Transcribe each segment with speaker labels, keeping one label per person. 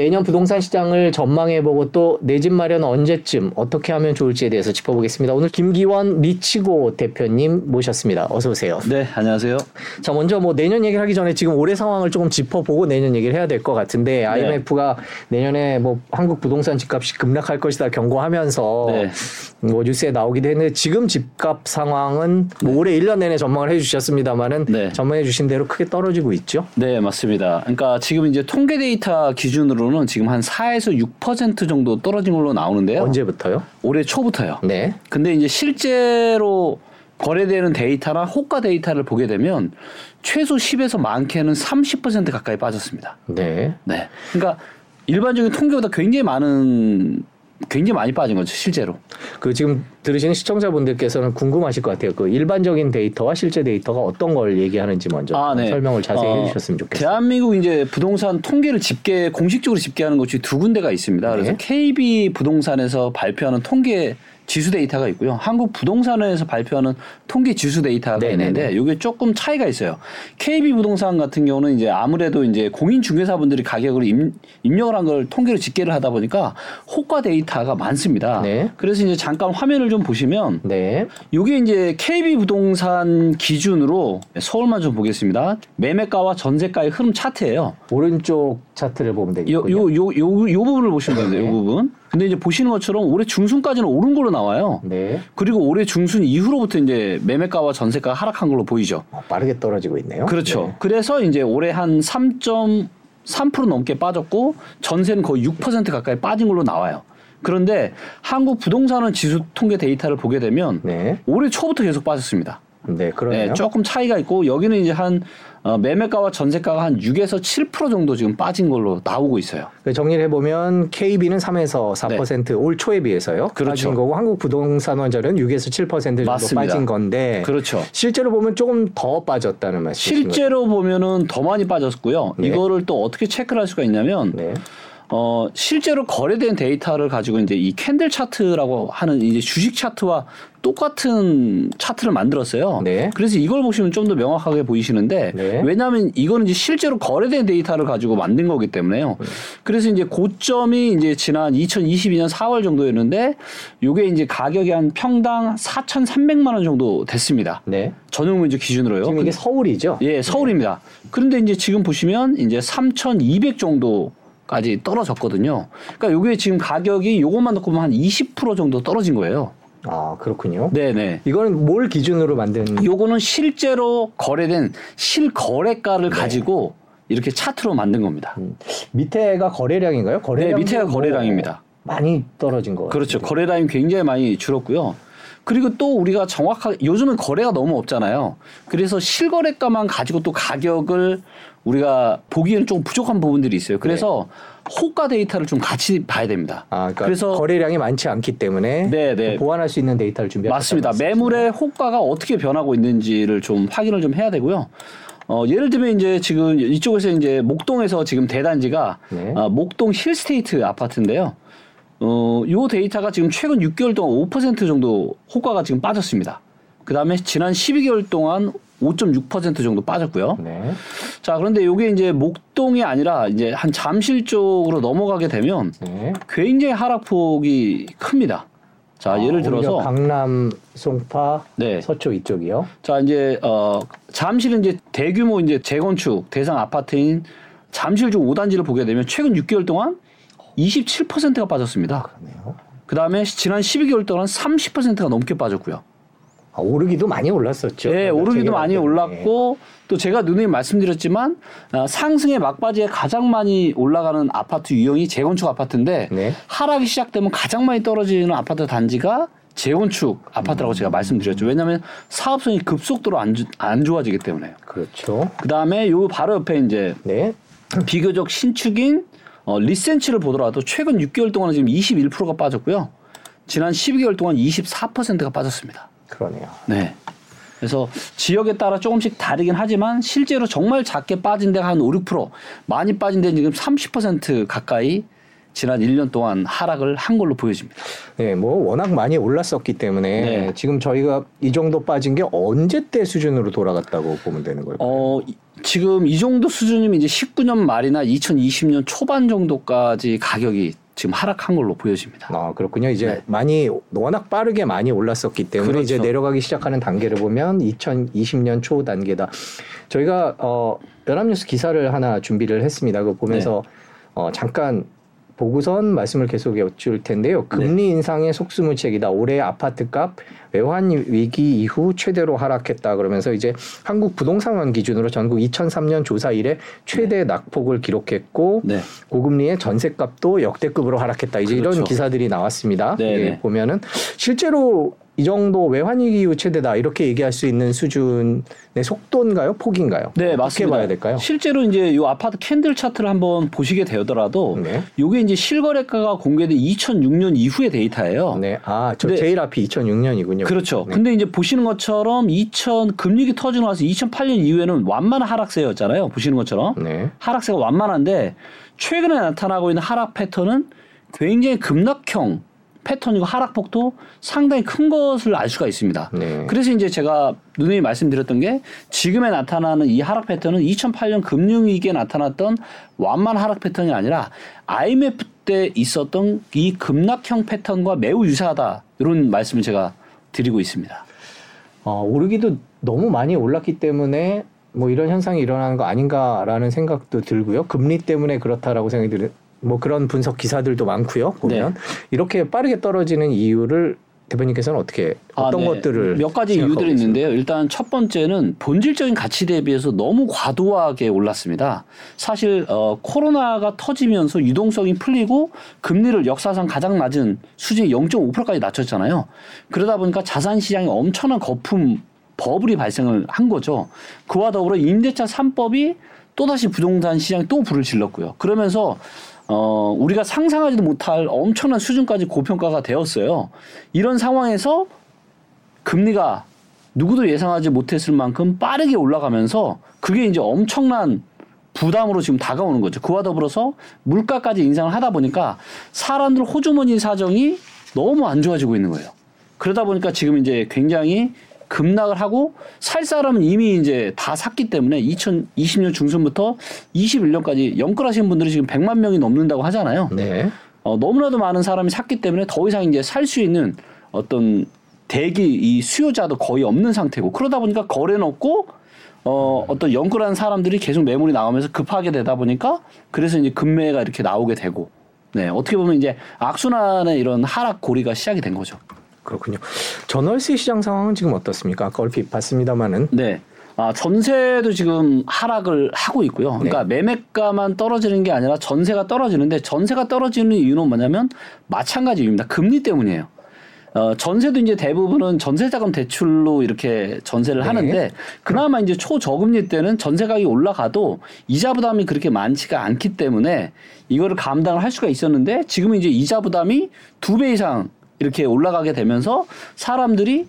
Speaker 1: 내년 부동산 시장을 전망해보고 또 내 집 마련 언제쯤 어떻게 하면 좋을지에 대해서 짚어보겠습니다. 오늘 김기원 리치고 대표님 모셨습니다. 어서 오세요.
Speaker 2: 네, 안녕하세요.
Speaker 1: 자 먼저 뭐 내년 얘기를 하기 전에 지금 올해 상황을 조금 짚어보고 내년 얘기를 해야 될 것 같은데 IMF가 내년에 뭐 한국 부동산 집값이 급락할 것이다 경고하면서
Speaker 2: 네.
Speaker 1: 뭐 뉴스에 나오기도 했는데 지금 집값 상황은 뭐 올해 1년 내내 전망을 해주셨습니다만은
Speaker 2: 네.
Speaker 1: 전망해 주신 대로 크게 떨어지고 있죠.
Speaker 2: 네, 맞습니다. 그러니까 지금 이제 통계 데이터 기준으로 는 지금 한 4에서 6% 정도 떨어진 걸로 나오는데요.
Speaker 1: 언제부터요?
Speaker 2: 올해 초부터요.
Speaker 1: 네.
Speaker 2: 근데 이제 실제로 거래되는 데이터나 호가 데이터를 보게 되면 최소 10에서 많게는 30% 가까이 빠졌습니다.
Speaker 1: 네.
Speaker 2: 네. 그러니까 일반적인 통계보다 굉장히 많은 굉장히 많이 빠진 거죠, 실제로.
Speaker 1: 그 지금 들으시는 시청자분들께서는 궁금하실 것 같아요. 그 일반적인 데이터와 실제 데이터가 어떤 걸 얘기하는지 먼저
Speaker 2: 아, 네.
Speaker 1: 설명을 자세히
Speaker 2: 어,
Speaker 1: 해주셨으면 좋겠어요.
Speaker 2: 대한민국 이제 부동산 통계를 집계 공식적으로 집계하는 곳이 두 군데가 있습니다. 그래서
Speaker 1: 네.
Speaker 2: KB 부동산에서 발표하는 통계 지수 데이터가 있고요. 한국 부동산에서 발표하는 통계 지수 데이터가
Speaker 1: 네네네.
Speaker 2: 있는데 이게 조금 차이가 있어요. KB 부동산 같은 경우는 이제 아무래도 이제 공인 중개사분들이 가격을 임, 입력을 한 걸 통계로 집계를 하다 보니까 호가 데이터가 많습니다.
Speaker 1: 네.
Speaker 2: 그래서 이제 잠깐 화면을 좀 보시면
Speaker 1: 네.
Speaker 2: 요게 이제 KB 부동산 기준으로 서울만 좀 보겠습니다. 매매가와 전세가의 흐름 차트예요.
Speaker 1: 오른쪽 차트를 보면
Speaker 2: 요
Speaker 1: 되겠군요.
Speaker 2: 요 요 요 요 부분을 보시면 됩니다.
Speaker 1: 네.
Speaker 2: 요 부분. 근데 이제 보시는 것처럼 올해 중순까지는 오른 걸로 나와요.
Speaker 1: 네.
Speaker 2: 그리고 올해 중순 이후로부터 이제 매매가와 전세가가 하락한 걸로 보이죠.
Speaker 1: 어, 빠르게 떨어지고 있네요.
Speaker 2: 그렇죠.
Speaker 1: 네.
Speaker 2: 그래서 이제 올해 한 3.3% 넘게 빠졌고 전세는 거의 6% 가까이 빠진 걸로 나와요. 그런데 한국 부동산원 지수 통계 데이터를 보게 되면
Speaker 1: 네.
Speaker 2: 올해 초부터 계속 빠졌습니다.
Speaker 1: 네, 그러네요.
Speaker 2: 네, 조금 차이가 있고 여기는 이제 한 어, 매매가와 전세가가 한 6에서 7% 정도 지금 빠진 걸로 나오고 있어요.
Speaker 1: 그 정리를 해보면 KB는 3에서 4%, 올 초에 비해서요.
Speaker 2: 네. 그렇죠.
Speaker 1: 빠진 거고 한국 부동산 원자료는 6에서 7% 정도
Speaker 2: 맞습니다.
Speaker 1: 빠진 건데
Speaker 2: 그렇죠.
Speaker 1: 실제로 보면 조금 더 빠졌다는 말씀이신 거죠?
Speaker 2: 실제로 보면은 더 많이 빠졌고요.
Speaker 1: 네.
Speaker 2: 이거를 또 어떻게 체크를 할 수가 있냐면
Speaker 1: 네.
Speaker 2: 어 실제로 거래된 데이터를 가지고 이제 이 candle 차트라고 하는 이제 주식 차트와 똑같은 차트를 만들었어요.
Speaker 1: 네.
Speaker 2: 그래서 이걸 보시면 좀 더 명확하게 보이시는데
Speaker 1: 네.
Speaker 2: 왜냐하면 이거는 이제 실제로 거래된 데이터를 가지고 만든 거기 때문에요.
Speaker 1: 네.
Speaker 2: 그래서 이제 고점이 이제 지난 2022년 4월 정도였는데 요게 이제 가격이 한 평당 4,300만 원 정도 됐습니다.
Speaker 1: 네.
Speaker 2: 전용 면적 기준으로요.
Speaker 1: 지금 이게 서울이죠?
Speaker 2: 예, 서울입니다. 그런데 이제 지금 보시면 이제 3,200 정도 까지 떨어졌거든요. 그러니까 요게 지금 가격이 요것만 놓고 보면 한 20% 정도 떨어진 거예요.
Speaker 1: 아, 그렇군요.
Speaker 2: 네, 네.
Speaker 1: 이거는 뭘 기준으로 만든
Speaker 2: 요거는 실제로 거래된 실거래가를 가지고 이렇게 차트로 만든 겁니다.
Speaker 1: 음, 밑에가 거래량인가요? 거래량
Speaker 2: 네, 밑에가 거래량입니다.
Speaker 1: 많이 떨어진 거.
Speaker 2: 그렇죠. 거래량이 굉장히 많이 줄었고요. 그리고 또 우리가 정확하게 요즘은 거래가 너무 없잖아요. 그래서 실거래가만 가지고 또 가격을 우리가 보기에는 좀 부족한 부분들이 있어요. 그래서 호가 데이터를 좀 같이 봐야 됩니다.
Speaker 1: 아, 그러니까
Speaker 2: 그래서
Speaker 1: 거래량이 많지 않기 때문에
Speaker 2: 네, 네.
Speaker 1: 보완할 수 있는 데이터를 준비하셨다.
Speaker 2: 맞습니다. 매물의 호가가 어떻게 변하고 있는지를 좀 확인을 좀 해야 되고요. 어, 예를 들면 이제 지금 이쪽에서 이제 목동에서 지금 대단지가
Speaker 1: 네.
Speaker 2: 어, 목동 힐스테이트 아파트인데요. 어, 요 데이터가 지금 최근 6개월 동안 5% 정도 호가가 지금 빠졌습니다. 그 다음에 지난 12개월 동안 5.6% 정도 빠졌고요.
Speaker 1: 네.
Speaker 2: 자, 그런데 요게 이제 목동이 아니라 이제 한 잠실 쪽으로 넘어가게 되면
Speaker 1: 네.
Speaker 2: 굉장히 하락폭이 큽니다. 자,
Speaker 1: 아,
Speaker 2: 예를 들어서
Speaker 1: 강남, 송파,
Speaker 2: 네.
Speaker 1: 서초 이쪽이요.
Speaker 2: 자 이제 어 잠실은 이제 대규모 이제 재건축 대상 아파트인 잠실 중 5단지를 보게 되면 최근 6개월 동안 27%가 빠졌습니다.
Speaker 1: 그러네요.
Speaker 2: 그 다음에 지난 12개월 동안 30%가 넘게 빠졌고요.
Speaker 1: 아, 오르기도 많이 올랐었죠.
Speaker 2: 네,
Speaker 1: 며칠
Speaker 2: 오르기도. 많이 올랐고 또 제가 누누이 말씀드렸지만 어, 상승의 막바지에 가장 많이 올라가는 아파트 유형이 재건축 아파트인데
Speaker 1: 네.
Speaker 2: 하락이 시작되면 가장 많이 떨어지는 아파트 단지가 재건축 아파트라고 제가 말씀드렸죠. 왜냐하면 사업성이 급속도로 안, 주- 안 좋아지기 때문에요.
Speaker 1: 그렇죠.
Speaker 2: 그 다음에 요 바로 옆에 이제
Speaker 1: 네.
Speaker 2: 비교적 신축인 어, 리센치를 보더라도 최근 6개월 동안은 지금 21%가 빠졌고요. 지난 12개월 동안 24%가 빠졌습니다.
Speaker 1: 그러네요.
Speaker 2: 네. 그래서 지역에 따라 조금씩 다르긴 하지만 실제로 정말 작게 빠진 데가 한 5, 6% 많이 빠진 데는 지금 30% 가까이 지난 1년 동안 하락을 한 걸로 보여집니다.
Speaker 1: 네, 뭐 워낙 많이 올랐었기 때문에
Speaker 2: 네.
Speaker 1: 지금 저희가 이 정도 빠진 게 언제 때 수준으로 돌아갔다고 보면 되는 걸까요?
Speaker 2: 어, 이- 지금 이 정도 수준이면 이제 19년 말이나 2020년 초반 정도까지 가격이 지금 하락한 걸로 보여집니다.
Speaker 1: 아 그렇군요. 이제
Speaker 2: 네.
Speaker 1: 많이 워낙 빠르게 많이 올랐었기 때문에
Speaker 2: 그렇죠.
Speaker 1: 이제 내려가기 시작하는 단계를 보면 2020년 초 단계다. 저희가 어 연합뉴스 기사를 하나 준비를 했습니다. 그거 보면서
Speaker 2: 네.
Speaker 1: 어 잠깐 보고선 말씀을 계속 여쭐 텐데요. 금리 인상의 속수무책이다. 올해 아파트값 외환 위기 이후 최대로 하락했다. 그러면서 이제 한국 부동산원 기준으로 전국 2003년 조사 이래 최대 낙폭을 기록했고
Speaker 2: 네.
Speaker 1: 고금리의 전세값도 역대급으로 하락했다. 이제 이런
Speaker 2: 그렇죠.
Speaker 1: 기사들이 나왔습니다.
Speaker 2: 네,
Speaker 1: 예,
Speaker 2: 네.
Speaker 1: 보면은 실제로 이 정도 외환위기 이후 최대다 이렇게 얘기할 수 있는 수준의 속도인가요? 폭인가요?
Speaker 2: 네, 맞습니다.
Speaker 1: 봐야 될까요?
Speaker 2: 실제로 이제 이 아파트 candle chart를 한번 보시게 되더라도
Speaker 1: 네.
Speaker 2: 요게 이제 실거래가가 공개된 2006년 이후의 데이터예요.
Speaker 1: 네, 아, 저
Speaker 2: 네.
Speaker 1: 제일 앞이 2006년이군요.
Speaker 2: 그렇죠.
Speaker 1: 네.
Speaker 2: 근데 이제 보시는 것처럼 2000 금융위기 터지고 나서 2008년 이후에는 완만한 하락세였잖아요. 보시는 것처럼
Speaker 1: 네.
Speaker 2: 하락세가 완만한데 최근에 나타나고 있는 하락 패턴은 굉장히 급락형 패턴이고 하락폭도 상당히 큰 것을 알 수가 있습니다.
Speaker 1: 네.
Speaker 2: 그래서 이제 제가 누누이 말씀드렸던 게 지금에 나타나는 이 하락 패턴은 2008년 금융위기에 나타났던 완만 하락 패턴이 아니라 IMF 때 있었던 이 급락형 패턴과 매우 유사하다 이런 말씀을 제가 드리고 있습니다.
Speaker 1: 어, 오르기도 너무 많이 올랐기 때문에 뭐 이런 현상이 일어나는 거 아닌가라는 생각도 들고요. 금리 때문에 그렇다라고 생각이 들 뭐 그런 분석 기사들도 많고요. 보면
Speaker 2: 네.
Speaker 1: 이렇게 빠르게 떨어지는 이유를 대표님께서는 어떻게 어떤
Speaker 2: 아, 네.
Speaker 1: 것들을
Speaker 2: 몇 가지 이유들이? 있는데요. 일단 첫 번째는 본질적인 가치 대비해서 너무 과도하게 올랐습니다. 사실 어, 코로나가 터지면서 유동성이 풀리고 금리를 역사상 가장 낮은 수준 0.5%까지 낮췄잖아요. 그러다 보니까 자산 시장에 엄청난 거품 버블이 발생을 한 거죠. 그와 더불어 임대차 3법이 또다시 부동산 시장에 또 불을 질렀고요. 그러면서 어, 우리가 상상하지도 못할 엄청난 수준까지 고평가가 되었어요. 이런 상황에서 금리가 누구도 예상하지 못했을 만큼 빠르게 올라가면서 그게 이제 엄청난 부담으로 지금 다가오는 거죠. 그와 더불어서 물가까지 인상을 하다 보니까 사람들 호주머니 사정이 너무 안 좋아지고 있는 거예요. 그러다 보니까 지금 이제 굉장히 급락을 하고 살 사람은 이미 이제 다 샀기 때문에 2020년 중순부터 21년까지 연끌하신 분들이 지금 100만 명이 넘는다고 하잖아요.
Speaker 1: 네.
Speaker 2: 어, 너무나도 많은 사람이 샀기 때문에 더 이상 이제 살 수 있는 어떤 대기 이 수요자도 거의 없는 상태고 그러다 보니까 거래는 없고 어, 어떤 연끌한 사람들이 계속 매물이 나오면서 급하게 되다 보니까 그래서 이제 급매가 이렇게 나오게 되고 네 어떻게 보면 이제 악순환의 이런 하락 고리가 시작이 된 거죠.
Speaker 1: 그렇군요. 전월세 시장 상황은 지금 어떻습니까? 아까 얼핏 봤습니다만은
Speaker 2: 네. 아, 전세도 지금 하락을 하고 있고요. 그러니까 매매가만 떨어지는 게 아니라 전세가 떨어지는데 전세가 떨어지는 이유는 뭐냐면 마찬가지 이유입니다. 금리 때문이에요. 어, 전세도 이제 대부분은 전세자금 대출로 이렇게 전세를
Speaker 1: 네.
Speaker 2: 하는데 그나마 이제 초저금리 때는 전세 가격이 올라가도 이자 부담이 그렇게 많지가 않기 때문에 이거를 감당을 할 수가 있었는데 지금 이제 이자 부담이 두 배 이상 이렇게 올라가게 되면서 사람들이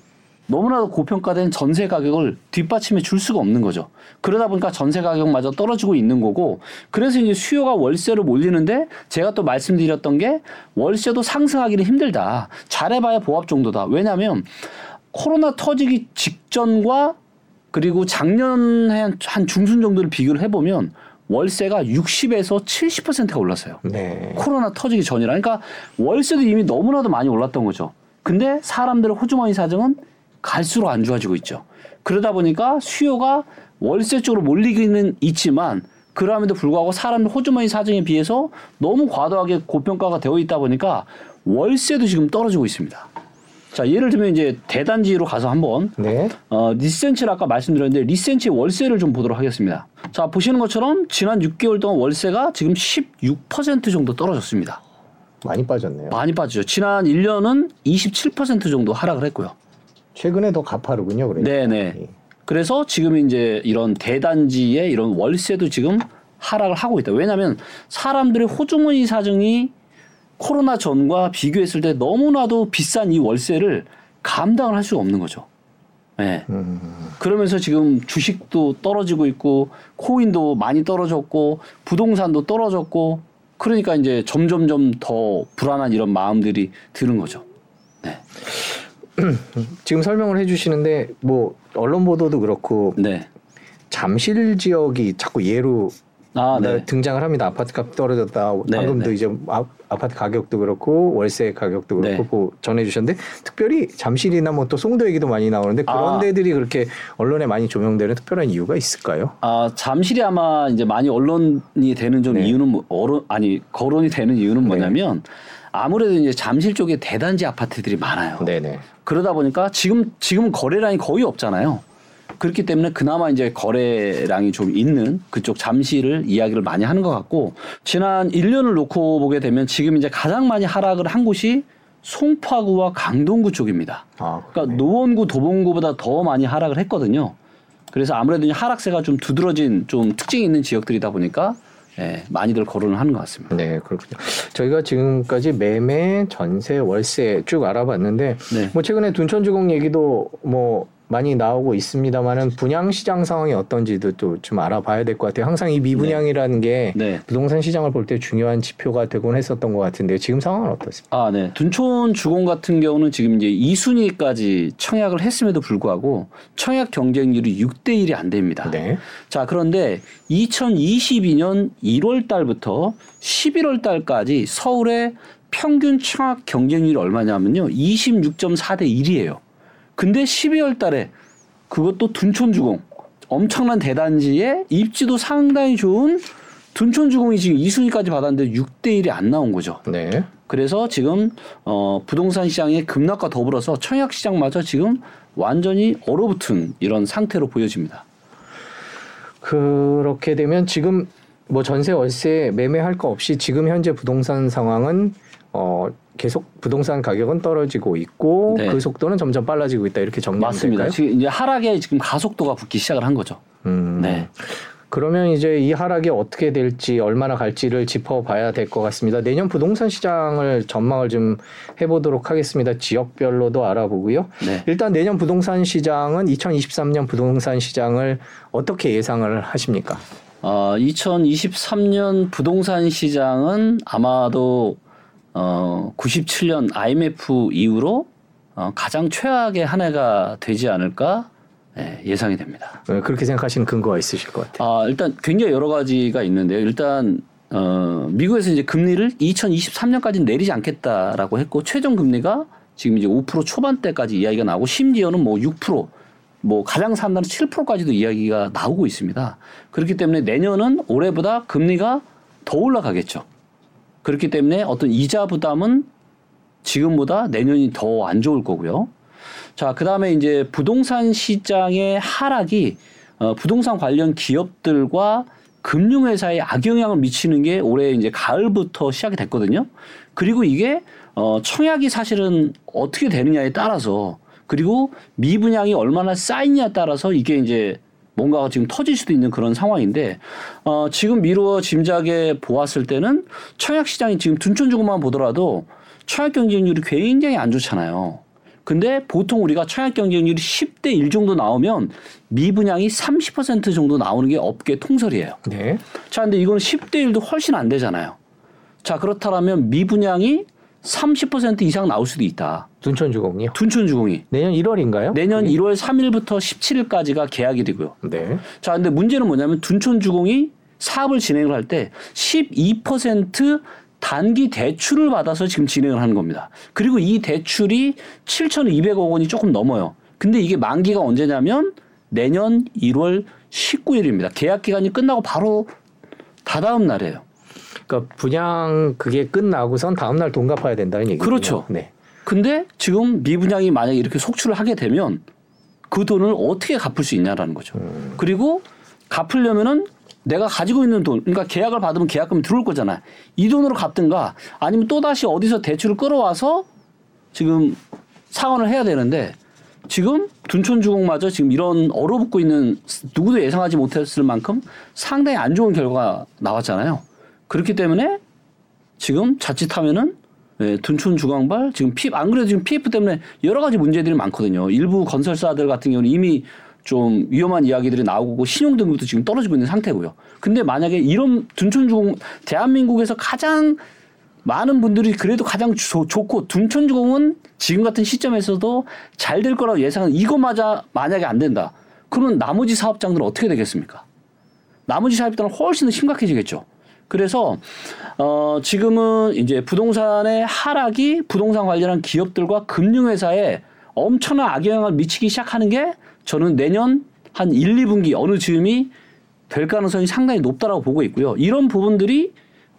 Speaker 2: 너무나도 고평가된 전세 가격을 뒷받침해 줄 수가 없는 거죠. 그러다 보니까 전세 가격마저 떨어지고 있는 거고 그래서 이제 수요가 월세로 몰리는데 제가 또 말씀드렸던 게 월세도 상승하기는 힘들다. 잘해봐야 보합 정도다. 왜냐하면 코로나 터지기 직전과 그리고 작년에 한- 한 중순 정도를 비교를 해보면 월세가 60에서 70%가 올랐어요.
Speaker 1: 네.
Speaker 2: 코로나 터지기 전이라. 그러니까 월세도 이미 너무나도 많이 올랐던 거죠. 근데 사람들의 호주머니 사정은 갈수록 안 좋아지고 있죠. 그러다 보니까 수요가 월세 쪽으로 몰리기는 있지만 그럼에도 불구하고 사람들 호주머니 사정에 비해서 너무 과도하게 고평가가 되어 있다 보니까 월세도 지금 떨어지고 있습니다. 자, 예를 들면 이제 대단지로 가서 한번
Speaker 1: 네.
Speaker 2: 어, 리센치를 아까 말씀드렸는데 리센치 월세를 좀 보도록 하겠습니다. 자, 보시는 것처럼 지난 6개월 동안 월세가 지금 16% 정도 떨어졌습니다.
Speaker 1: 많이 빠졌네요.
Speaker 2: 많이 빠지죠. 지난 1년은 27% 정도 하락을 했고요.
Speaker 1: 최근에 더 가파르군요. 그러니까.
Speaker 2: 네네.
Speaker 1: 예.
Speaker 2: 그래서 지금 이제 이런 대단지의 이런 월세도 지금 하락을 하고 있다. 왜냐하면 사람들의 호주머니 사정이 코로나 전과 비교했을 때 너무나도 비싼 이 월세를 감당을 할 수가 없는 거죠. 네.
Speaker 1: 음,
Speaker 2: 그러면서 지금 주식도 떨어지고 있고 코인도 많이 떨어졌고 부동산도 떨어졌고 그러니까 이제 점점점 더 불안한 이런 마음들이 드는 거죠. 네.
Speaker 1: 지금 설명을 해주시는데 뭐 언론 보도도 그렇고
Speaker 2: 네.
Speaker 1: 잠실 지역이 자꾸 예로
Speaker 2: 아, 네.
Speaker 1: 등장을 합니다. 아파트 값 떨어졌다.
Speaker 2: 네,
Speaker 1: 방금도
Speaker 2: 네.
Speaker 1: 이제 아, 아파트 가격도 그렇고 월세 가격도 그렇고
Speaker 2: 네.
Speaker 1: 뭐 전해주셨는데 특별히 잠실이나 뭐 또 송도 얘기도 많이 나오는데 그런
Speaker 2: 아.
Speaker 1: 데들이 그렇게 언론에 많이 조명되는 특별한 이유가 있을까요?
Speaker 2: 아 잠실이 아마 이제 많이 언론이 되는 좀
Speaker 1: 네.
Speaker 2: 이유는 뭐, 어론 아니 거론이 되는 이유는 뭐냐면 아무래도 이제 잠실 쪽에 대단지 아파트들이 많아요.
Speaker 1: 네네.
Speaker 2: 그러다 보니까 지금 지금 거래량이 거의 없잖아요. 그렇기 때문에 그나마 이제 거래량이 좀 있는 그쪽 잠실을 이야기를 많이 하는 것 같고 지난 1년을 놓고 보게 되면 지금 이제 가장 많이 하락을 한 곳이 송파구와 강동구 쪽입니다.
Speaker 1: 아,
Speaker 2: 그러니까 노원구, 도봉구보다 더 많이 하락을 했거든요. 그래서 아무래도 하락세가 좀 두드러진 좀 특징이 있는 지역들이다 보니까 예, 많이들 거론을 하는 것 같습니다.
Speaker 1: 네, 그렇군요. 저희가 지금까지 매매, 전세, 월세 쭉 알아봤는데
Speaker 2: 네.
Speaker 1: 뭐 최근에 둔촌주공 얘기도 뭐 많이 나오고 있습니다만은 분양 시장 상황이 어떤지도 또 좀 알아봐야 될 것 같아요. 항상 이 미분양이라는 게
Speaker 2: 네.
Speaker 1: 부동산 시장을 볼 때 중요한 지표가 되곤 했었던 것 같은데 지금 상황은 어떻습니까?
Speaker 2: 아, 네. 둔촌 주공 같은 경우는 지금 이제 2순위까지 청약을 했음에도 불구하고 청약 경쟁률이 6대 1이 안 됩니다.
Speaker 1: 네.
Speaker 2: 자, 그런데 2022년 1월 달부터 11월 달까지 서울의 평균 청약 경쟁률이 얼마냐면요. 26.4대 1이에요. 근데 12월 달에 그것도 둔촌주공 엄청난 대단지에 입지도 상당히 좋은 둔촌주공이 지금 2순위까지 받았는데 6대 1이 안 나온 거죠.
Speaker 1: 네.
Speaker 2: 그래서 지금 어 부동산 시장의 급락과 더불어서 청약 시장마저 지금 완전히 얼어붙은 이런 상태로 보여집니다.
Speaker 1: 그렇게 되면 지금 뭐 전세 월세 매매할 거 없이 지금 현재 부동산 상황은 어 계속 부동산 가격은 떨어지고 있고
Speaker 2: 네.
Speaker 1: 그 속도는 점점 빨라지고 있다 이렇게 정리하면
Speaker 2: 맞습니다.
Speaker 1: 될까요?
Speaker 2: 지금 이제 하락에 지금 가속도가 붙기 시작을 한 거죠.
Speaker 1: 음.
Speaker 2: 네.
Speaker 1: 그러면 이제 이 하락이 어떻게 될지 얼마나 갈지를 짚어봐야 될 것 같습니다. 내년 부동산 시장을 전망을 좀 해보도록 하겠습니다. 지역별로도 알아보고요.
Speaker 2: 네.
Speaker 1: 일단 내년 부동산 시장은 2023년 부동산 시장을 어떻게 예상을 하십니까?
Speaker 2: 어, 2023년 부동산 시장은 아마도 어, 97년 IMF 이후로 어, 가장 최악의 한 해가 되지 않을까 예, 예상이 됩니다.
Speaker 1: 네, 그렇게 생각하시는 근거가 있으실 것 같아요.
Speaker 2: 아, 일단 굉장히 여러 가지가 있는데요. 일단 어, 미국에서 이제 금리를 2023년까지는 내리지 않겠다라고 했고 최종 금리가 지금 이제 5% 초반대까지 이야기가 나오고 심지어는 뭐 6%, 뭐 가장 산다는 7%까지도 이야기가 나오고 있습니다. 그렇기 때문에 내년은 올해보다 금리가 더 올라가겠죠. 그렇기 때문에 어떤 이자 부담은 지금보다 내년이 더 안 좋을 거고요. 자, 그 다음에 이제 부동산 시장의 하락이 어, 부동산 관련 기업들과 금융회사에 악영향을 미치는 게 올해 이제 가을부터 시작이 됐거든요. 그리고 이게 어, 청약이 사실은 어떻게 되느냐에 따라서 그리고 미분양이 얼마나 쌓이냐에 따라서 이게 이제 뭔가가 지금 터질 수도 있는 그런 상황인데 어, 지금 미루어 짐작해 보았을 때는 청약 시장이 지금 둔촌주고만 보더라도 청약 경쟁률이 굉장히 안 좋잖아요. 근데 보통 우리가 청약 경쟁률이 10대 1 정도 나오면 미분양이 30% 정도 나오는 게 업계 통설이에요.
Speaker 1: 네.
Speaker 2: 자, 근데 이거는 10대 1도 훨씬 안 되잖아요. 자, 그렇다면 미분양이 30% 이상 나올 수도 있다.
Speaker 1: 둔촌주공이요.
Speaker 2: 둔촌주공이.
Speaker 1: 내년 1월인가요?
Speaker 2: 내년 1월 3일부터 17일까지가 계약이 되고요.
Speaker 1: 네.
Speaker 2: 자, 근데 문제는 뭐냐면 둔촌주공이 사업을 진행을 할 때 12% 단기 대출을 받아서 지금 진행을 하는 겁니다. 그리고 이 대출이 7,200억 원이 조금 넘어요. 근데 이게 만기가 언제냐면 내년 1월 19일입니다. 계약 기간이 끝나고 바로 다다음 날이에요.
Speaker 1: 그러니까 분양 그게 끝나고선 다음 날 돈 갚아야 된다는 얘기죠.
Speaker 2: 그렇죠.
Speaker 1: 네.
Speaker 2: 근데 지금 미분양이 만약에 이렇게 속출을 하게 되면 그 돈을 어떻게 갚을 수 있냐라는 거죠. 그리고 갚으려면은 내가 가지고 있는 돈, 그러니까 계약을 받으면 계약금이 들어올 거잖아. 이 돈으로 갚든가 아니면 또 다시 어디서 대출을 끌어와서 지금 상환을 해야 되는데 지금 둔촌주공마저 지금 이런 얼어붙고 있는 누구도 예상하지 못했을 만큼 상당히 안 좋은 결과가 나왔잖아요. 그렇기 때문에 지금 자칫하면은 예, 둔촌 주광발 지금 피, 안 그래도 지금 PF 때문에 여러 가지 문제들이 많거든요. 일부 건설사들 같은 경우는 이미 좀 위험한 이야기들이 나오고 신용 등급도 지금 떨어지고 있는 상태고요. 근데 만약에 이런 둔촌 주공 대한민국에서 가장 많은 분들이 그래도 가장 조- 좋고 둔촌 주공은 지금 같은 시점에서도 잘 될 거라고 예상은 이거마저 만약에 안 된다. 그러면 나머지 사업장들은 어떻게 되겠습니까? 나머지 사업들은 훨씬 더 심각해지겠죠. 그래서 어 지금은 이제 부동산의 하락이 부동산 관련한 기업들과 금융회사에 엄청난 악영향을 미치기 시작하는 게 저는 내년 한 1, 2분기 어느 즈음이 될 가능성이 상당히 높다라고 보고 있고요. 이런 부분들이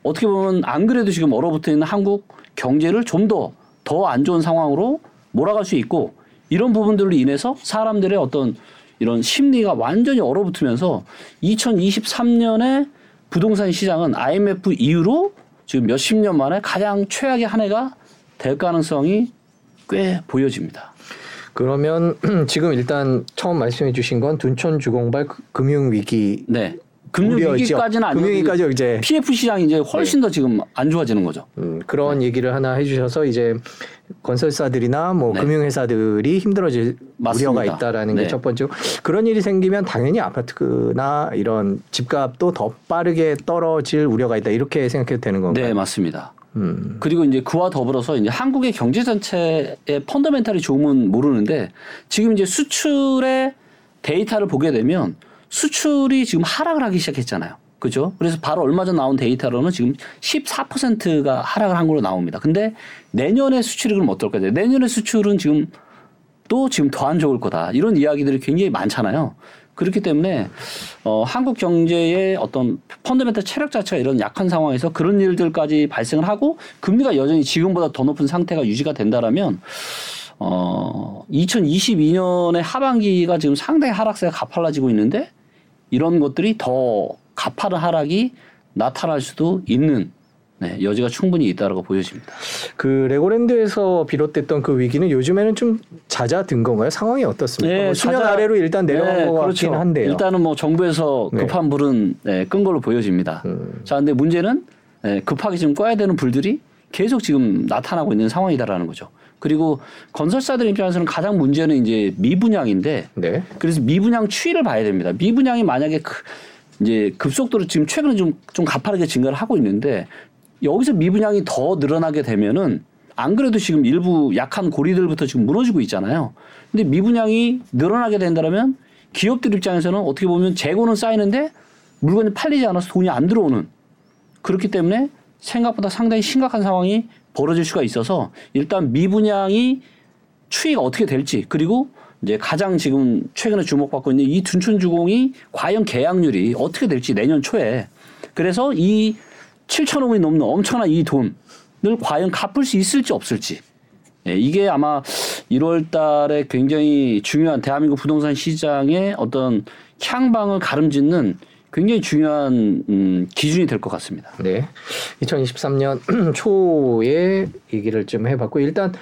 Speaker 2: 어떻게 보면 안 그래도 지금 얼어붙어 있는 한국 경제를 좀 더 더 안 좋은 상황으로 몰아갈 수 있고 이런 부분들로 인해서 사람들의 어떤 이런 심리가 완전히 얼어붙으면서 2023년에 부동산 시장은 IMF 이후로 지금 몇십 년 만에 가장 최악의 한 해가 될 가능성이 꽤 보여집니다.
Speaker 1: 그러면 지금 일단 처음 말씀해 주신 건 둔촌 주공발 금융 위기
Speaker 2: 네. 금융
Speaker 1: 우려죠.
Speaker 2: 위기까지는 아니고
Speaker 1: 금융위기까지 이제
Speaker 2: PF 시장이 이제 훨씬 더 지금 안 좋아지는 거죠.
Speaker 1: 음, 그런 얘기를 하나 해주셔서 이제 건설사들이나 뭐
Speaker 2: 네.
Speaker 1: 금융회사들이 힘들어질
Speaker 2: 맞습니다.
Speaker 1: 우려가 있다라는
Speaker 2: 네.
Speaker 1: 게첫 번째고 그런 일이 생기면 당연히 아파트나 이런 집값도 더 빠르게 떨어질 우려가 있다 이렇게 생각해도 되는 건가요?
Speaker 2: 네, 맞습니다.
Speaker 1: 음,
Speaker 2: 그리고 이제 그와 더불어서 이제 한국의 경제 전체의 펀더멘탈이 좋으면 모르는데 지금 이제 수출의 데이터를 보게 되면 수출이 지금 하락을 하기 시작했잖아요. 그죠? 그래서 바로 얼마 전 나온 데이터로는 지금 14%가 하락을 한 걸로 나옵니다. 근데 내년에 수출이 그럼 어떨 거예요? 내년의 수출은 지금 또 지금 더 안 좋을 거다. 이런 이야기들이 굉장히 많잖아요. 그렇기 때문에 어, 한국 경제의 어떤 펀더멘탈 체력 자체가 이런 약한 상황에서 그런 일들까지 발생을 하고 금리가 여전히 지금보다 더 높은 상태가 유지가 된다라면 어, 2022년의 하반기가 지금 상당히 하락세가 가팔라지고 있는데 이런 것들이 더 가파른 하락이 나타날 수도 있는 네, 여지가 충분히 있다라고 보여집니다.
Speaker 1: 그 레고랜드에서 비롯됐던 그 위기는 요즘에는 좀 잦아든 건가요? 상황이 어떻습니까?
Speaker 2: 네,
Speaker 1: 뭐 수면
Speaker 2: 잦아-
Speaker 1: 아래로 일단 내려간
Speaker 2: 네,
Speaker 1: 것
Speaker 2: 그렇죠.
Speaker 1: 같긴 한데요.
Speaker 2: 일단은 뭐 정부에서
Speaker 1: 네.
Speaker 2: 급한 불은 네, 끈 걸로 보여집니다.
Speaker 1: 음.
Speaker 2: 자, 근데 문제는 네, 급하게 지금 꺼야 되는 불들이 계속 지금 나타나고 있는 상황이다라는 거죠. 그리고 건설사들 입장에서는 가장 문제는 이제 미분양인데
Speaker 1: 네.
Speaker 2: 그래서 미분양 추이를 봐야 됩니다. 미분양이 만약에 그 이제 급속도로 지금 최근에 좀, 좀 가파르게 증가를 하고 있는데 여기서 미분양이 더 늘어나게 되면은 안 그래도 지금 일부 약한 고리들부터 지금 무너지고 있잖아요. 근데 미분양이 늘어나게 된다면 기업들 입장에서는 어떻게 보면 재고는 쌓이는데 물건이 팔리지 않아서 돈이 안 들어오는 그렇기 때문에 생각보다 상당히 심각한 상황이 벌어질 수가 있어서 일단 미분양이 추이가 어떻게 될지 그리고 이제 가장 지금 최근에 주목받고 있는 이 둔촌주공이 과연 계약률이 어떻게 될지 내년 초에. 그래서 이 7천억 원이 넘는 엄청난 이 돈을 과연 갚을 수 있을지 없을지. 예, 이게 아마 1월 달에 굉장히 중요한 대한민국 부동산 시장의 어떤 향방을 가름짓는 굉장히 중요한 음, 기준이 될 것 같습니다.
Speaker 1: 네. 2023년 초에 얘기를 좀 해봤고 일단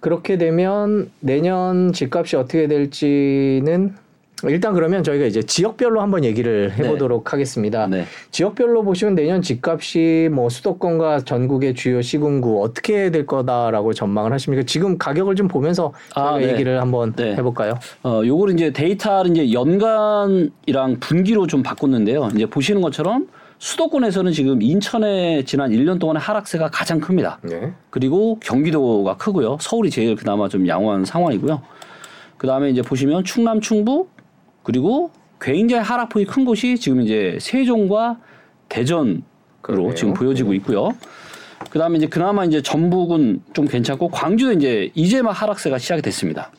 Speaker 1: 그렇게 되면 내년 집값이 어떻게 될지는 일단 그러면 저희가 이제 지역별로 한번 얘기를 해보도록 하겠습니다.
Speaker 2: 네.
Speaker 1: 지역별로 보시면 내년 집값이 뭐 수도권과 전국의 주요 시군구 어떻게 될 거다라고 전망을 하십니까? 지금 가격을 좀 보면서 저희가
Speaker 2: 아, 네.
Speaker 1: 얘기를 한번
Speaker 2: 네.
Speaker 1: 해볼까요?
Speaker 2: 어, 요거를 이제 데이터를 이제 연간이랑 분기로 좀 바꿨는데요. 이제 보시는 것처럼 수도권에서는 지금 인천의 지난 1년 동안의 하락세가 가장 큽니다.
Speaker 1: 네.
Speaker 2: 그리고 경기도가 크고요. 서울이 제일 그나마 좀 양호한 상황이고요. 그 다음에 이제 보시면 충남, 충북 그리고 굉장히 하락폭이 큰 곳이 지금 이제 세종과 대전으로
Speaker 1: 그러네요.
Speaker 2: 지금 보여지고 있고요. 그 다음에 이제 그나마 이제 전북은 좀 괜찮고 광주는 이제 이제 막 하락세가 시작이 됐습니다.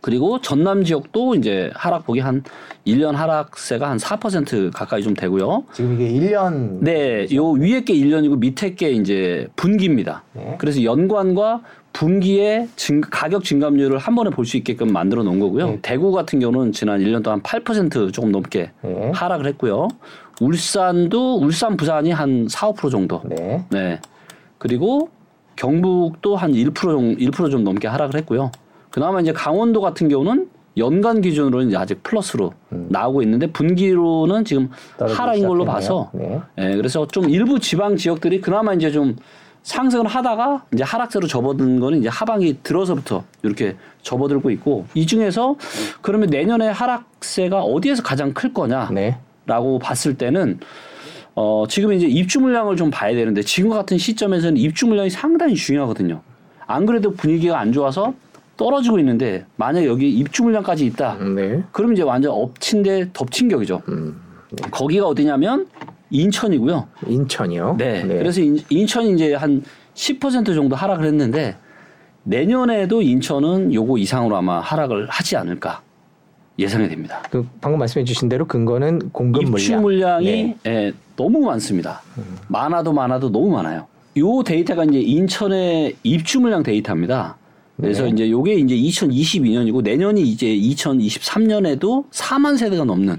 Speaker 2: 그리고 전남 지역도 이제 하락폭이 한 1년 하락세가 한 4% 가까이 좀 되고요.
Speaker 1: 지금 이게 1년
Speaker 2: 네, 요 위에 게 1년이고 밑에 게 이제 분기입니다.
Speaker 1: 네.
Speaker 2: 그래서 연관과 분기의 증, 가격 증감률을 한 번에 볼 수 있게끔 만들어 놓은 거고요.
Speaker 1: 네.
Speaker 2: 대구 같은 경우는 지난 1년 동안 8% 조금 넘게
Speaker 1: 네.
Speaker 2: 하락을 했고요. 울산도 울산 부산이 한 4, 5% 정도.
Speaker 1: 네.
Speaker 2: 네. 그리고 경북도 한1% 정, 1%좀 넘게 하락을 했고요. 그나마 이제 강원도 같은 경우는 연간 기준으로는 이제 아직 플러스로 나오고 있는데 분기로는 지금 하락인 걸로. 봐서
Speaker 1: 네.
Speaker 2: 예, 그래서 좀 일부 지방 지역들이 그나마 이제 좀 상승을 하다가 이제 하락세로 접어든 거는 이제 하반기 들어서부터 이렇게 접어들고 있고 이 중에서 그러면 내년에 하락세가 어디에서 가장 클 거냐라고
Speaker 1: 네.
Speaker 2: 봤을 때는 어 지금 이제 입주 물량을 좀 봐야 되는데 지금 같은 시점에서는 입주 물량이 상당히 중요하거든요. 안 그래도 분위기가 안 좋아서 떨어지고 있는데 만약 여기 입주 물량까지 있다.
Speaker 1: 음, 네.
Speaker 2: 그럼 이제 완전 엎친 데 덮친 격이죠.
Speaker 1: 음,
Speaker 2: 거기가 어디냐면 인천이고요.
Speaker 1: 인천이요.
Speaker 2: 네. 그래서 인, 인천이 이제 한 10% 정도 하락을 했는데 내년에도 인천은 요거 이상으로 아마 하락을 하지 않을까 예상이 됩니다.
Speaker 1: 그 방금 말씀해 주신 대로 근거는 공급
Speaker 2: 입주
Speaker 1: 물량.
Speaker 2: 물량이
Speaker 1: 네.
Speaker 2: 예, 너무 많습니다. 많아도 많아도 너무 많아요. 요 데이터가 이제 인천의 입주 물량 데이터입니다. 그래서
Speaker 1: 네.
Speaker 2: 이제 요게 이제 2022년이고 내년이 이제 2023년에도 4만 세대가 넘는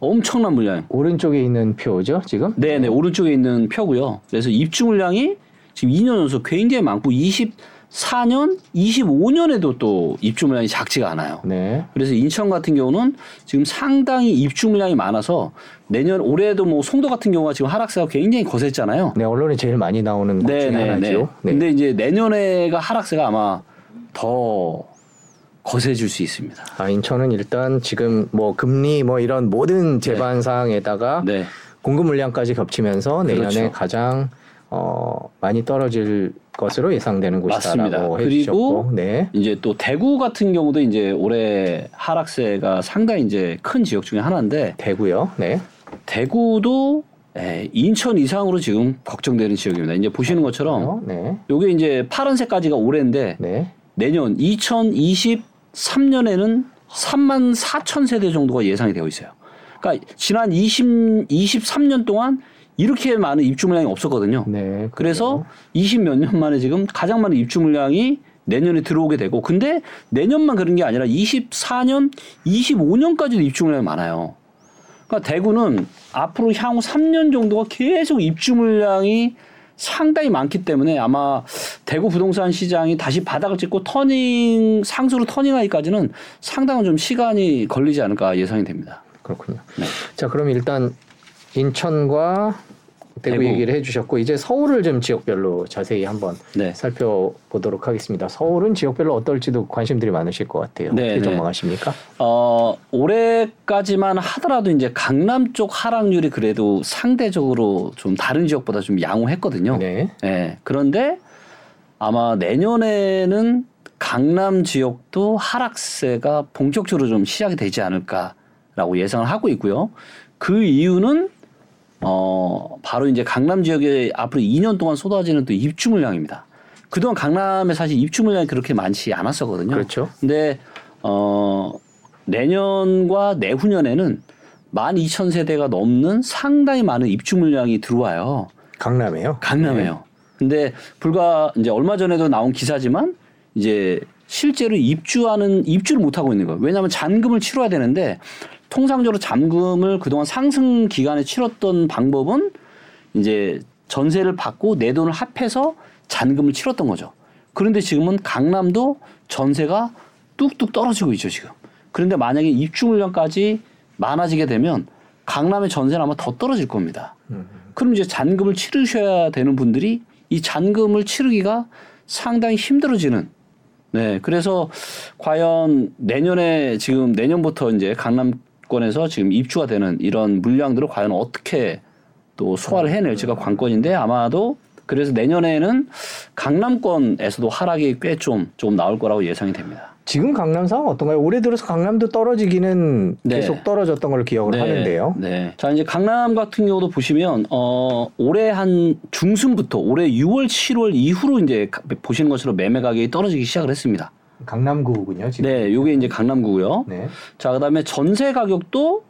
Speaker 2: 엄청난 물량.
Speaker 1: 오른쪽에 있는 표죠, 지금?
Speaker 2: 네 네 오른쪽에 있는 표고요. 그래서 입주 물량이 지금 2년 연속 굉장히 많고 24년, 25년에도 또 입주 물량이 작지가 않아요.
Speaker 1: 네.
Speaker 2: 그래서 인천 같은 경우는 지금 상당히 입주 물량이 많아서 내년 올해도 뭐 송도 같은 경우가 지금 하락세가 굉장히 거셌잖아요.
Speaker 1: 네, 언론에 제일 많이 나오는 것 중에
Speaker 2: 네네네.
Speaker 1: 하나죠. 네.
Speaker 2: 근데 이제 내년에가 하락세가 아마 더 거세질 수 있습니다.
Speaker 1: 아, 인천은 일단 지금 뭐 금리 뭐 이런 모든 제반 사항에다가
Speaker 2: 네.
Speaker 1: 공급 물량까지 겹치면서 내년에
Speaker 2: 그렇죠.
Speaker 1: 가장 어, 많이 떨어질 것으로 예상되는. 곳이다라고 해주셨고,
Speaker 2: 그리고
Speaker 1: 네,
Speaker 2: 이제 또 대구 같은 경우도 이제 올해 하락세가 상당히 이제 큰 지역 중에 하나인데
Speaker 1: 대구요. 네,
Speaker 2: 대구도 에, 인천 이상으로 지금 걱정되는 지역입니다. 이제 보시는 것처럼
Speaker 1: 어, 네,
Speaker 2: 요게 이제 파란색까지가 올해인데
Speaker 1: 네,
Speaker 2: 내년 2023년에는 3만 4천 세대 정도가 예상이 되어 있어요. 그러니까 지난 20, 23년 동안 이렇게 많은 입주 물량이 없었거든요.
Speaker 1: 네.
Speaker 2: 그래서 20 몇 년 만에 지금 가장 많은 입주 물량이 내년에 들어오게 되고 근데 내년만 그런 게 아니라 24년, 25년까지도 입주 물량이 많아요. 그러니까 대구는 앞으로 향후 3년 정도가 계속 입주 물량이 상당히 많기 때문에 아마 대구 부동산 시장이 다시 바닥을 찍고 터닝 상수로 터닝하기까지는 상당한 좀 시간이 걸리지 않을까 예상이 됩니다.
Speaker 1: 그렇군요.
Speaker 2: 네.
Speaker 1: 자, 그럼 일단 인천과 대구,
Speaker 2: 대구.
Speaker 1: 얘기를 해주셨고 이제 서울을 좀 지역별로 자세히 한번
Speaker 2: 네.
Speaker 1: 살펴보도록 하겠습니다. 서울은 지역별로 어떨지도 관심들이 많으실 것 같아요.
Speaker 2: 네,
Speaker 1: 어떻게
Speaker 2: 네.
Speaker 1: 전망하십니까?
Speaker 2: 어, 올해까지만 하더라도 이제 강남 쪽 하락률이 그래도 상대적으로 좀 다른 지역보다 좀 양호했거든요.
Speaker 1: 네,
Speaker 2: 예, 그런데 아마 내년에는 강남 지역도 하락세가 본격적으로 좀 시작이 되지 않을까라고 예상을 하고 있고요. 그 이유는 어 바로 이제 강남 지역에 앞으로 2년 동안 쏟아지는 또 입주 물량입니다. 그동안 강남에 사실 입주 물량이 그렇게 많지 않았었거든요.
Speaker 1: 그렇죠.
Speaker 2: 근데 어 내년과 내후년에는 12,000세대가 넘는 상당히 많은 입주 물량이 들어와요.
Speaker 1: 강남에요.
Speaker 2: 강남에요. 근데 불과 이제 얼마 전에도 나온 기사지만 이제 실제로 입주하는 입주를 못 하고 있는 거예요. 왜냐하면 잔금을 치러야 되는데 통상적으로 잔금을 그동안 상승 기간에 치렀던 방법은 이제 전세를 받고 내 돈을 합해서 잔금을 치렀던 거죠. 그런데 지금은 강남도 전세가 뚝뚝 떨어지고 있죠, 지금. 그런데 만약에 입주 물량까지 많아지게 되면 강남의 전세는 아마 더 떨어질 겁니다. 그럼 이제 잔금을 치르셔야 되는 분들이 이 잔금을 치르기가 상당히 힘들어지는 네. 그래서 과연 내년에 지금 내년부터 이제 강남 권에서 지금 입주가 되는 이런 물량들을 과연 어떻게 또 소화를 해낼지가 관건인데 아마도 그래서 내년에는 강남권에서도 하락이 꽤 좀 좀 나올 거라고 예상이 됩니다.
Speaker 1: 지금 강남 상황 어떤가요? 올해 들어서 강남도 떨어지기는
Speaker 2: 네.
Speaker 1: 계속 떨어졌던 걸로 기억을 하는데요.
Speaker 2: 네. 자, 이제 강남 같은 경우도 보시면, 어, 올해 한 중순부터 올해 6월, 7월 이후로 이제 가- 보시는 것처럼 매매 가격이 떨어지기 시작을 했습니다.
Speaker 1: 강남구군요, 지금.
Speaker 2: 네. 요게 이제 강남구고요.
Speaker 1: 네.
Speaker 2: 자, 그 다음에 전세 가격도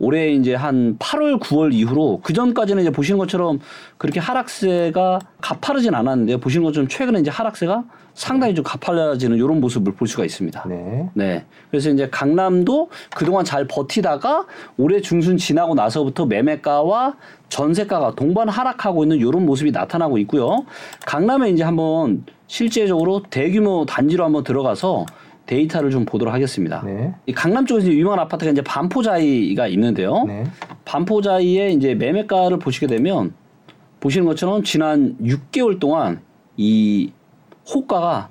Speaker 2: 올해 이제 한 8월, 9월 이후로 그 전까지는 이제 보시는 것처럼 그렇게 하락세가 가파르진 않았는데요. 보시는 것처럼 최근에 이제 하락세가 상당히 좀 가파라지는 이런 모습을 볼 수가 있습니다.
Speaker 1: 네.
Speaker 2: 네. 그래서 이제 강남도 그동안 잘 버티다가 올해 중순 지나고 나서부터 매매가와 전세가가 동반 하락하고 있는 이런 모습이 나타나고 있고요. 강남에 이제 한번 실제적으로 대규모 단지로 한번 들어가서 데이터를 좀 보도록 하겠습니다.
Speaker 1: 네.
Speaker 2: 이 강남 쪽에서 유명한 아파트가 이제 반포자이가 있는데요.
Speaker 1: 네.
Speaker 2: 반포자이의 이제 매매가를 보시게 되면 보시는 것처럼 지난 6개월 동안 이 호가가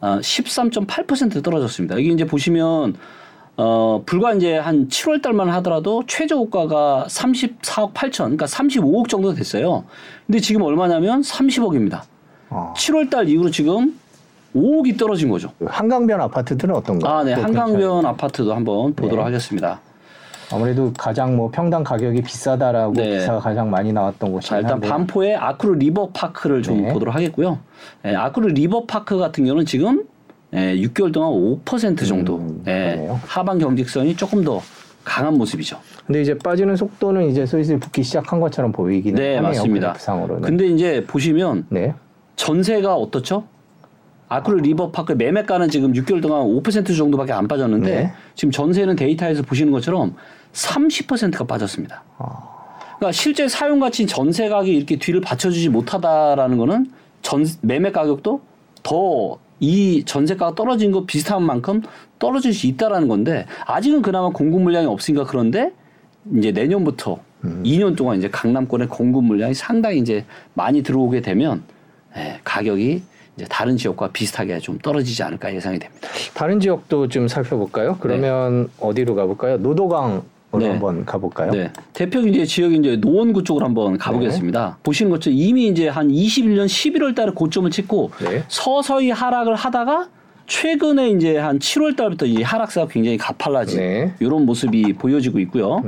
Speaker 2: 어, 13.8% 떨어졌습니다. 여기 이제 보시면 어, 불과 이제 한 7월 달만 하더라도 최저 호가가 34억 8천, 그러니까 35억 정도 됐어요. 근데 지금 얼마냐면 30억입니다.
Speaker 1: 어.
Speaker 2: 7월 달 이후로 지금 5억이 떨어진 거죠.
Speaker 1: 한강변 아파트들은 어떤가요?
Speaker 2: 아, 네.
Speaker 1: 또
Speaker 2: 한강변 아파트도 한번 보도록
Speaker 1: 네.
Speaker 2: 하겠습니다.
Speaker 1: 아무래도 가장 뭐 평당 가격이 비싸다라고
Speaker 2: 네.
Speaker 1: 기사가 가장 많이 나왔던 곳이
Speaker 2: 자, 일단 반포의 아크로 리버파크를 좀
Speaker 1: 네.
Speaker 2: 보도록 하겠고요. 예, 아크로 리버파크 같은 경우는 지금 예, 6개월 동안 5% 정도
Speaker 1: 음,
Speaker 2: 예. 하방 경직선이 조금 더 강한 모습이죠.
Speaker 1: 근데 이제 빠지는 속도는 이제 슬슬 붙기 시작한 것처럼 보이기는
Speaker 2: 네,
Speaker 1: 하네요.
Speaker 2: 맞습니다. 근데 이제 보시면
Speaker 1: 네.
Speaker 2: 전세가 어떻죠? 아크로 리버파크 매매가는 지금 6개월 동안 5% 정도밖에 안 빠졌는데
Speaker 1: 네.
Speaker 2: 지금 전세는 데이터에서 보시는 것처럼 30%가 빠졌습니다. 그러니까 실제 사용 가치 전세 가격이 이렇게 뒤를 받쳐주지 못하다라는 거는 전 매매 가격도 더 이 전세가가 떨어진 거 비슷한 만큼 떨어질 수 있다라는 건데 아직은 그나마 공급 물량이 없으니까 그런데 이제 내년부터 2년 동안 이제 강남권의 공급 물량이 상당히 이제 많이 들어오게 되면 예, 가격이 이제 다른 지역과 비슷하게 좀 떨어지지 않을까 예상이 됩니다.
Speaker 1: 다른 지역도 좀 살펴볼까요? 그러면 어디로 가볼까요? 노도강으로
Speaker 2: 네.
Speaker 1: 한번 가볼까요?
Speaker 2: 네. 대표 이제 지역이 이제 노원구 쪽으로 한번 가보겠습니다. 보시는 것처럼 이미 이제 한 21년 11월 달에 고점을 찍고
Speaker 1: 네.
Speaker 2: 서서히 하락을 하다가 최근에 이제 한 7월 달부터 이 하락세가 굉장히 가팔라진
Speaker 1: 네.
Speaker 2: 이런 모습이 보여지고 있고요.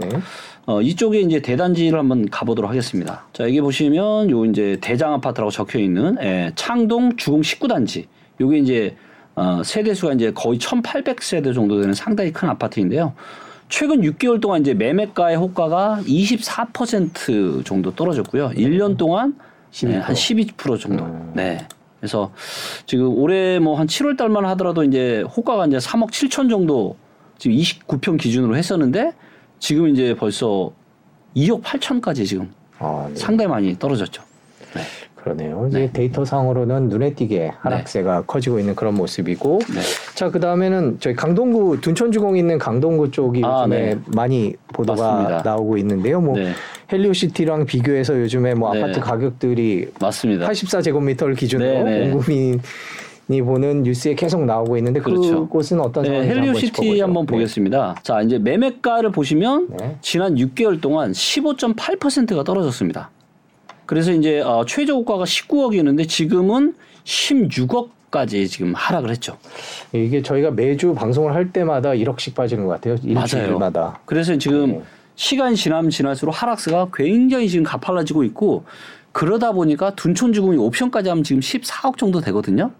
Speaker 1: 네.
Speaker 2: 어, 이쪽에 이제 대단지를 한번 가보도록 하겠습니다. 자, 여기 보시면 요 이제 대장 아파트라고 적혀 있는 예, 창동 주공 19단지. 요게 이제 어, 세대수가 이제 거의 1,800세대 정도 되는 상당히 큰 아파트인데요. 최근 6개월 동안 이제 매매가의 호가가 24% 정도 떨어졌고요. 1년 동안
Speaker 1: 12%.
Speaker 2: 네, 한 12% 정도.
Speaker 1: 음.
Speaker 2: 네. 그래서 지금 올해 뭐 한 7월 달만 하더라도 이제 호가가 이제 3억 7천 정도 지금 29평 기준으로 했었는데 지금 이제 벌써 2억 8천까지 지금
Speaker 1: 아, 네.
Speaker 2: 상당히 많이 떨어졌죠. 네.
Speaker 1: 그러네요. 이제 데이터 상으로는 눈에 띄게 하락세가 커지고 있는 그런 모습이고,
Speaker 2: 네.
Speaker 1: 자 그 다음에는 저희 강동구 둔촌주공 있는 강동구 쪽이
Speaker 2: 아,
Speaker 1: 요즘에
Speaker 2: 네.
Speaker 1: 많이 보도가
Speaker 2: 맞습니다.
Speaker 1: 나오고 있는데요. 뭐
Speaker 2: 네.
Speaker 1: 헬리오시티랑 비교해서 요즘에 뭐
Speaker 2: 네.
Speaker 1: 아파트 가격들이
Speaker 2: 맞습니다.
Speaker 1: 84제곱미터를 기준으로
Speaker 2: 네, 네.
Speaker 1: 공급인이 보는 뉴스에 계속 나오고 있는데
Speaker 2: 그렇죠.
Speaker 1: 그곳은 어떤
Speaker 2: 네,
Speaker 1: 한번
Speaker 2: 헬리오시티
Speaker 1: 짚어보죠.
Speaker 2: 한번
Speaker 1: 네.
Speaker 2: 보겠습니다. 자, 이제 매매가를 보시면
Speaker 1: 네.
Speaker 2: 지난 6개월 동안 15.8%가 떨어졌습니다. 그래서 이제 어, 최저 호가가 19억이었는데 지금은 16억 까지 지금 하락을 했죠.
Speaker 1: 이게 저희가 매주 방송을 할 때마다 1억씩 빠지는 것 같아요. 일주일마다.
Speaker 2: 그래서 지금
Speaker 1: 네.
Speaker 2: 시간이 지나면 지날수록 하락세가 굉장히 지금 가팔라지고 있고 그러다 보니까 둔촌주공이 옵션까지 하면 지금 14억 정도 되거든요.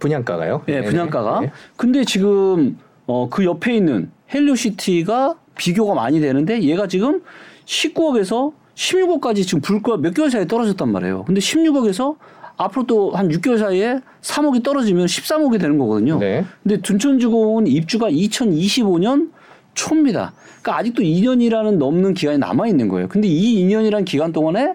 Speaker 1: 분양가가요?
Speaker 2: 예,
Speaker 1: 네네.
Speaker 2: 분양가가.
Speaker 1: 네.
Speaker 2: 근데 지금 어, 그 옆에 있는 헬리오시티가 비교가 많이 되는데 얘가 지금 19억에서 16억까지 지금 불과 몇 개월 사이에 떨어졌단 말이에요. 근데 16억에서 앞으로 또 한 6개월 사이에 3억이 떨어지면 13억이 되는 거거든요.
Speaker 1: 네.
Speaker 2: 근데 둔촌주공은 입주가 2025년 초입니다. 그러니까 아직도 2년이라는 넘는 기간이 남아 있는 거예요. 근데 이 2년이라는 기간 동안에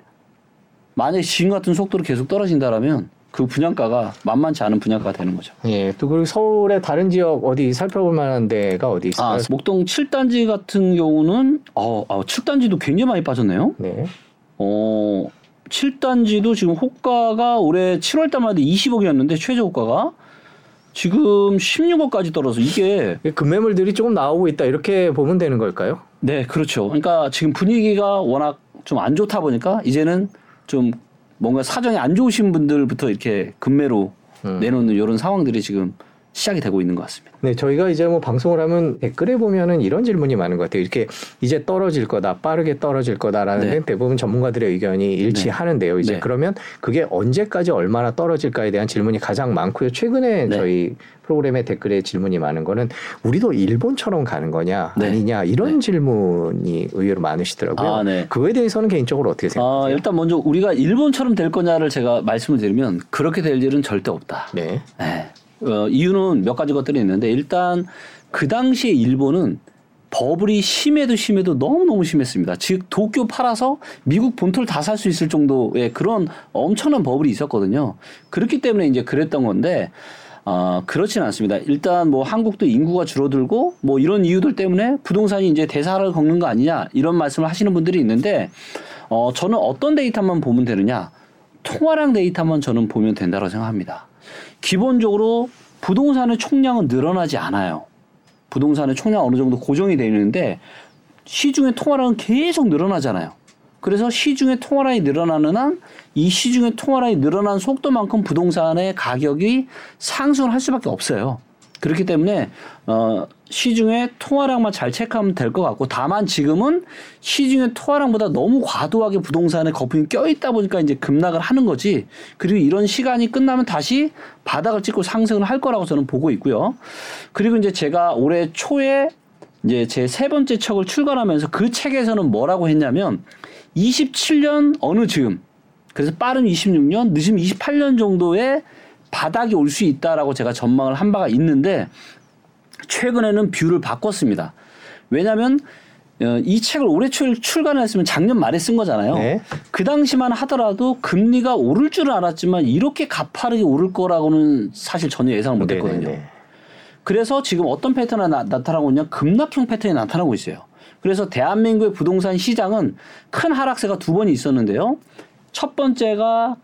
Speaker 2: 만약에 지금 같은 속도로 계속 떨어진다라면 그 분양가가 만만치 않은 분양가가 되는 거죠.
Speaker 1: 예, 또 그리고 서울의 다른 지역 어디 살펴볼 만한 데가 어디 있을까요?
Speaker 2: 아, 목동 7단지 같은 경우는 어, 아, 7단지도 굉장히 많이 빠졌네요.
Speaker 1: 네.
Speaker 2: 어, 7단지도 지금 호가가 올해 7월 달만 해도 20억이었는데 최저 호가가 지금 16억까지 떨어서 이게
Speaker 1: 금매물들이 조금 나오고 있다 이렇게 보면 되는 걸까요?
Speaker 2: 네, 그렇죠. 그러니까 지금 분위기가 워낙 좀 안 좋다 보니까 이제는 좀 뭔가 사정이 안 좋으신 분들부터 이렇게 금매로
Speaker 1: 음.
Speaker 2: 내놓는 이런 상황들이 지금 시작이 되고 있는 것 같습니다.
Speaker 1: 네, 저희가 이제 뭐 방송을 하면 댓글에 보면은 이런 질문이 많은 것 같아요. 이렇게 이제 떨어질 거다, 빠르게 떨어질 거다라는
Speaker 2: 네.
Speaker 1: 데 대부분 전문가들의 의견이 일치하는데요. 이제
Speaker 2: 네.
Speaker 1: 그러면 그게 언제까지 얼마나 떨어질까에 대한 질문이 가장 많고요. 최근에
Speaker 2: 네.
Speaker 1: 저희 프로그램의 댓글에 질문이 많은 거는 우리도 일본처럼 가는 거냐
Speaker 2: 네.
Speaker 1: 아니냐 이런
Speaker 2: 네.
Speaker 1: 질문이 의외로 많으시더라고요.
Speaker 2: 아, 네.
Speaker 1: 그거에 대해서는 개인적으로 어떻게
Speaker 2: 아,
Speaker 1: 생각하세요?
Speaker 2: 일단 먼저 우리가 일본처럼 될 거냐를 제가 말씀을 드리면 그렇게 될 일은 절대 없다.
Speaker 1: 네.
Speaker 2: 네. 어, 이유는 몇 가지 것들이 있는데 일단 그 당시에 일본은 버블이 심해도 심해도 너무너무 심했습니다. 즉 도쿄 팔아서 미국 본토를 다 살 수 있을 정도의 그런 엄청난 버블이 있었거든요. 그렇기 때문에 이제 그랬던 건데 어, 그렇지는 않습니다. 일단 뭐 한국도 인구가 줄어들고 뭐 이런 이유들 때문에 부동산이 이제 대사를 걷는 거 아니냐 이런 말씀을 하시는 분들이 있는데 어, 저는 어떤 데이터만 보면 되느냐 통화량 데이터만 저는 보면 된다고 생각합니다. 기본적으로 부동산의 총량은 늘어나지 않아요. 부동산의 총량 어느 정도 고정이 되어 있는데 시중의 통화량은 계속 늘어나잖아요. 그래서 시중의 통화량이 늘어나는 한 이 시중의 통화량이 늘어난 속도만큼 부동산의 가격이 상승을 할 수밖에 없어요. 그렇기 때문에 어 시중의 통화량만 잘 체크하면 될 것 같고 다만 지금은 시중의 통화량보다 너무 과도하게 부동산에 거품이 껴있다 보니까 이제 급락을 하는 거지 그리고 이런 시간이 끝나면 다시 바닥을 찍고 상승을 할 거라고 저는 보고 있고요. 그리고 이제 제가 올해 초에 이제 제 세 번째 책을 출간하면서 그 책에서는 뭐라고 했냐면 27년 어느 즈음 그래서 빠른 26년, 늦은 28년 정도의 바닥이 올 수 있다라고 제가 전망을 한 바가 있는데 최근에는 view를 바꿨습니다. 왜냐하면 어, 이 책을 올해 출, 출간을 했으면 작년 말에 쓴 거잖아요.
Speaker 1: 네.
Speaker 2: 그 당시만 하더라도 금리가 오를 줄은 알았지만 이렇게 가파르게 오를 거라고는 사실 전혀 예상을 못 했거든요.
Speaker 1: 네네네.
Speaker 2: 그래서 지금 어떤 패턴이 나, 나타나고 있냐 급락형 패턴이 나타나고 있어요. 그래서 대한민국의 부동산 시장은 큰 하락세가 두 번이 있었는데요. 첫 번째가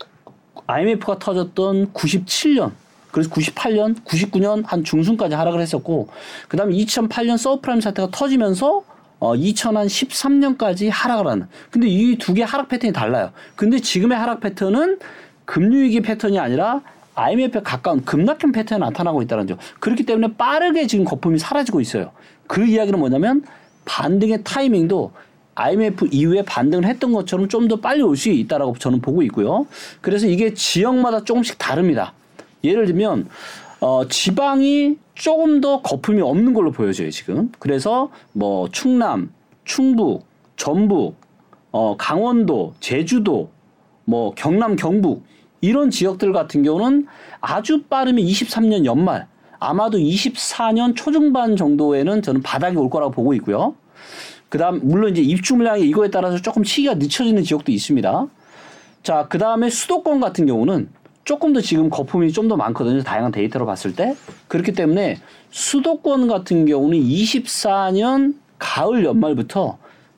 Speaker 2: IMF가 터졌던 97년, 그래서 98년, 99년 한 중순까지 하락을 했었고, 그 다음에 2008년 서브프라임 사태가 터지면서 어, 2013년까지 하락을 하는. 근데 이 두 개 하락 패턴이 달라요. 근데 지금의 하락 패턴은 금융 위기 패턴이 아니라 IMF에 가까운 급락형 패턴이 나타나고 있다는 점. 그렇기 때문에 빠르게 지금 거품이 사라지고 있어요. 그 이야기는 뭐냐면 반등의 타이밍도 IMF 이후에 반등을 했던 것처럼 좀 더 빨리 올 수 있다라고 저는 보고 있고요. 그래서 이게 지역마다 조금씩 다릅니다. 예를 들면 어 지방이 조금 더 거품이 없는 걸로 보여져요, 지금. 그래서 뭐 충남, 충북, 전북, 어 강원도, 제주도, 뭐 경남, 경북 이런 지역들 같은 경우는 아주 빠르면 23년 연말 아마도 24년 초중반 정도에는 저는 바닥이 올 거라고 보고 있고요. 그다음 물론 이제 입주 물량이 이거에 따라서 조금 시기가 늦춰지는 지역도 있습니다. 자, 그다음에 수도권 같은 경우는 조금 더 지금 거품이 좀 더 많거든요. 다양한 데이터로 봤을 때. 그렇기 때문에 수도권 같은 경우는 24년 가을 연말부터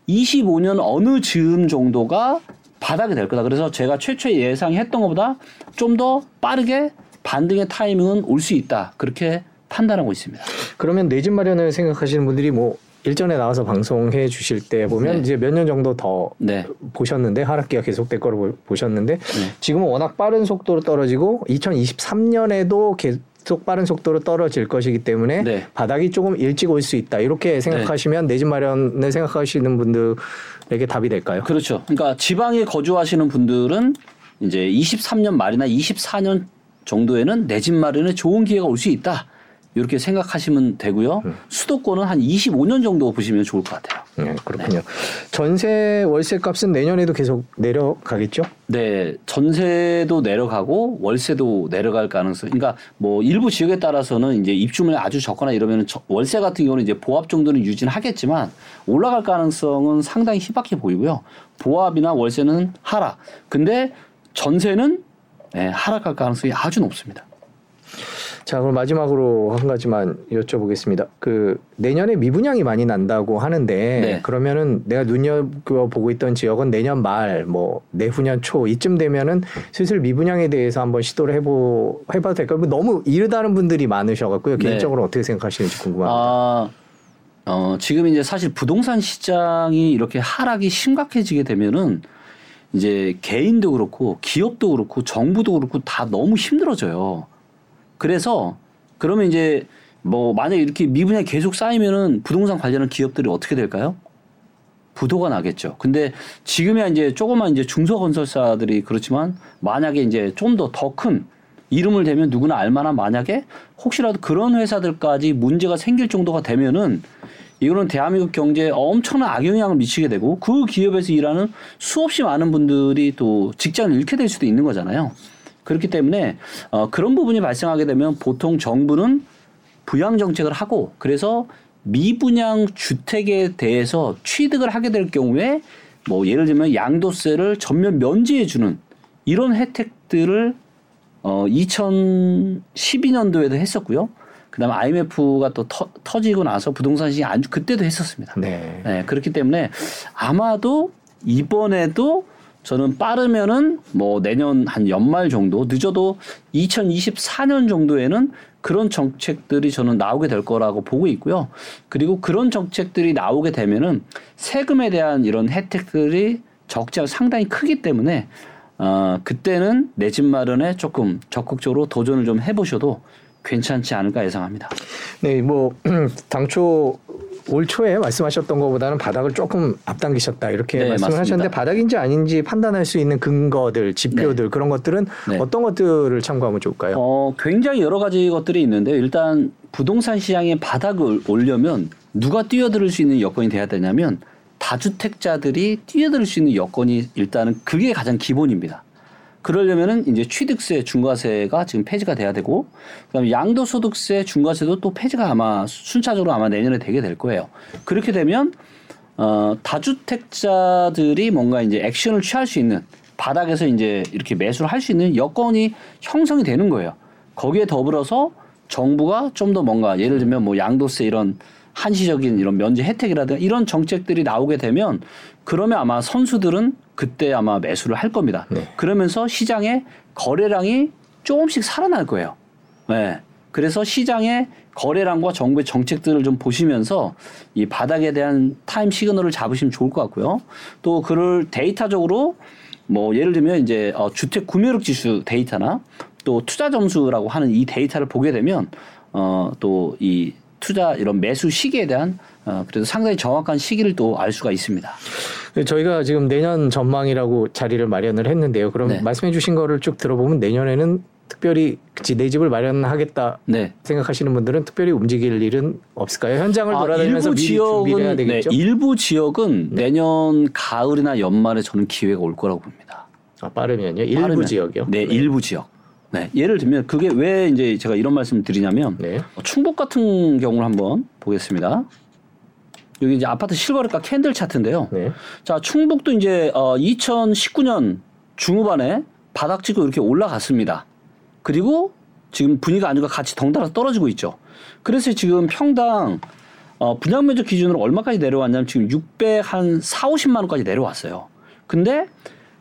Speaker 2: 25년 어느 즈음 정도가 바닥이 될 거다. 그래서 제가 최초에 예상했던 것보다 좀 더 빠르게 반등의 타이밍은 올 수 있다. 그렇게 판단하고 있습니다.
Speaker 1: 그러면 내 집 마련을 생각하시는 분들이 뭐 일전에 나와서 방송해 주실 때 보면
Speaker 2: 네.
Speaker 1: 이제 몇 년 정도 더
Speaker 2: 네.
Speaker 1: 보셨는데 하락기가 계속될 거로 보- 보셨는데
Speaker 2: 네.
Speaker 1: 지금은 워낙 빠른 속도로 떨어지고 2023년에도 계속 빠른 속도로 떨어질 것이기 때문에
Speaker 2: 네.
Speaker 1: 바닥이 조금 일찍 올 수 있다 이렇게 생각하시면 내집 마련을 생각하시는 분들에게 답이 될까요?
Speaker 2: 그렇죠. 그러니까 지방에 거주하시는 분들은 이제 23년 말이나 24년 정도에는 내 집 마련에 좋은 기회가 올 수 있다. 이렇게 생각하시면 되고요. 수도권은 한 25년 정도 보시면 좋을 것 같아요.
Speaker 1: 네, 그렇군요. 전세 월세 값은 내년에도 계속 내려가겠죠?
Speaker 2: 네, 전세도 내려가고 월세도 내려갈 가능성. 그러니까 뭐 일부 지역에 따라서는 이제 입주물이 아주 적거나 이러면 월세 같은 경우는 이제 보합 정도는 유지는 하겠지만 올라갈 가능성은 상당히 희박해 보이고요. 보합이나 월세는 하락. 근데 전세는 네, 하락할 가능성이 아주 높습니다.
Speaker 1: 자, 그럼 마지막으로 한 가지만 여쭤보겠습니다. 그 내년에 미분양이 많이 난다고 하는데
Speaker 2: 네.
Speaker 1: 그러면은 내가 눈여겨 보고 있던 지역은 내년 말, 뭐 내후년 초 이쯤 되면은 슬슬 미분양에 대해서 한번 시도를 해보 해봐도 될까요? 뭐 너무 이르다는 분들이 많으셔갖고요.
Speaker 2: 네.
Speaker 1: 개인적으로 어떻게 생각하시는지 궁금합니다.
Speaker 2: 아, 어, 지금 이제 사실 부동산 시장이 이렇게 하락이 심각해지게 되면은 이제 개인도 그렇고 기업도 그렇고 정부도 그렇고 다 너무 힘들어져요. 그래서 그러면 이제 뭐 만약에 이렇게 미분양이 계속 쌓이면은 부동산 관련한 기업들이 어떻게 될까요? 부도가 나겠죠. 근데 지금이야 이제 조그만 이제 중소건설사들이 그렇지만 만약에 이제 좀 더 더 큰 이름을 대면 누구나 알만한 만약에 혹시라도 그런 회사들까지 문제가 생길 정도가 되면은 이거는 대한민국 경제에 엄청난 악영향을 미치게 되고 그 기업에서 일하는 수없이 많은 분들이 또 직장을 잃게 될 수도 있는 거잖아요. 그렇기 때문에 어, 그런 부분이 발생하게 되면 보통 정부는 부양 정책을 하고 그래서 미분양 주택에 대해서 취득을 하게 될 경우에 뭐 예를 들면 양도세를 전면 면제해 주는 이런 혜택들을 어 2012년도에도 했었고요. 그다음에 IMF가 또 터, 터지고 나서 부동산 시장이 안 좋- 그때도 했었습니다.
Speaker 1: 네.
Speaker 2: 네, 그렇기 때문에 아마도 이번에도 저는 빠르면은 뭐 내년 한 연말 정도 늦어도 2024년 정도에는 그런 정책들이 저는 나오게 될 거라고 보고 있고요. 그리고 그런 정책들이 나오게 되면은 세금에 대한 이런 혜택들이 않고 상당히 크기 때문에 어 그때는 내 집 마련에 조금 적극적으로 도전을 좀 해보셔도 괜찮지 않을까 예상합니다.
Speaker 1: 네, 뭐 당초 올 초에 말씀하셨던 것보다는 바닥을 조금 앞당기셨다 이렇게
Speaker 2: 네,
Speaker 1: 말씀을
Speaker 2: 맞습니다.
Speaker 1: 하셨는데 바닥인지 아닌지 판단할 수 있는 근거들, 지표들 그런 것들은
Speaker 2: 네.
Speaker 1: 어떤 것들을 참고하면 좋을까요?
Speaker 2: 어, 굉장히 여러 가지 것들이 있는데요. 일단 부동산 시장의 바닥을 올려면 누가 뛰어들 수 있는 여건이 돼야 되냐면 다주택자들이 뛰어들 수 있는 여건이 일단은 그게 가장 기본입니다. 그러려면은 이제 취득세, 중과세가 지금 폐지가 돼야 되고, 그다음에 양도소득세, 중과세도 또 폐지가 아마 순차적으로 아마 내년에 되게 될 거예요. 그렇게 되면 어, 다주택자들이 뭔가 이제 액션을 취할 수 있는 바닥에서 이제 이렇게 매수를 할 수 있는 여건이 형성이 되는 거예요. 거기에 더불어서 정부가 좀 더 뭔가 예를 들면 뭐 양도세 이런 한시적인 이런 면제 혜택이라든가 이런 정책들이 나오게 되면 그러면 아마 선수들은 그때 아마 매수를 할 겁니다.
Speaker 1: 네.
Speaker 2: 그러면서 시장의 거래량이 조금씩 살아날 거예요. 네. 그래서 시장의 거래량과 정부의 정책들을 좀 보시면서 이 바닥에 대한 time signal을 잡으시면 좋을 것 같고요. 또 그를 데이터적으로 뭐 예를 들면 이제 어 주택 구매력 지수 데이터나 또 투자 점수라고 하는 이 데이터를 보게 되면 어또 이 투자 이런 매수 시기에 대한 어 그래도 상당히 정확한 시기를 또 알 수가 있습니다.
Speaker 1: 저희가 지금 내년 전망이라고 자리를 마련을 했는데요. 그럼
Speaker 2: 네.
Speaker 1: 말씀해주신 거를 쭉 들어보면 내년에는 특별히 그치, 내 집을 마련하겠다
Speaker 2: 네.
Speaker 1: 생각하시는 분들은 특별히 움직일 일은 없을까요? 현장을
Speaker 2: 아,
Speaker 1: 돌아다니면서
Speaker 2: 일부
Speaker 1: 미리 준비를 해야
Speaker 2: 지역은 네,
Speaker 1: 되겠죠.
Speaker 2: 일부 지역은 내년 가을이나 연말에 저는 기회가 올 거라고 봅니다.
Speaker 1: 아, 빠르면요. 일부
Speaker 2: 빠르면.
Speaker 1: 지역이요.
Speaker 2: 네, 일부 지역. 네, 예를 들면 그게 왜 이제 제가 이런 말씀을 드리냐면
Speaker 1: 네.
Speaker 2: 어, 충북 같은 경우를 한번 보겠습니다. 여기 이제 아파트 실거래가 캔들 차트인데요.
Speaker 1: 네.
Speaker 2: 자, 충북도 이제 어 2019년 중후반에 바닥 찍고 이렇게 올라갔습니다. 그리고 지금 분위기가 안 좋고 같이 덩달아 떨어지고 있죠. 그래서 지금 평당 어 분양 면적 기준으로 얼마까지 내려왔냐면 지금 600 한 4, 50만 원까지 내려왔어요. 근데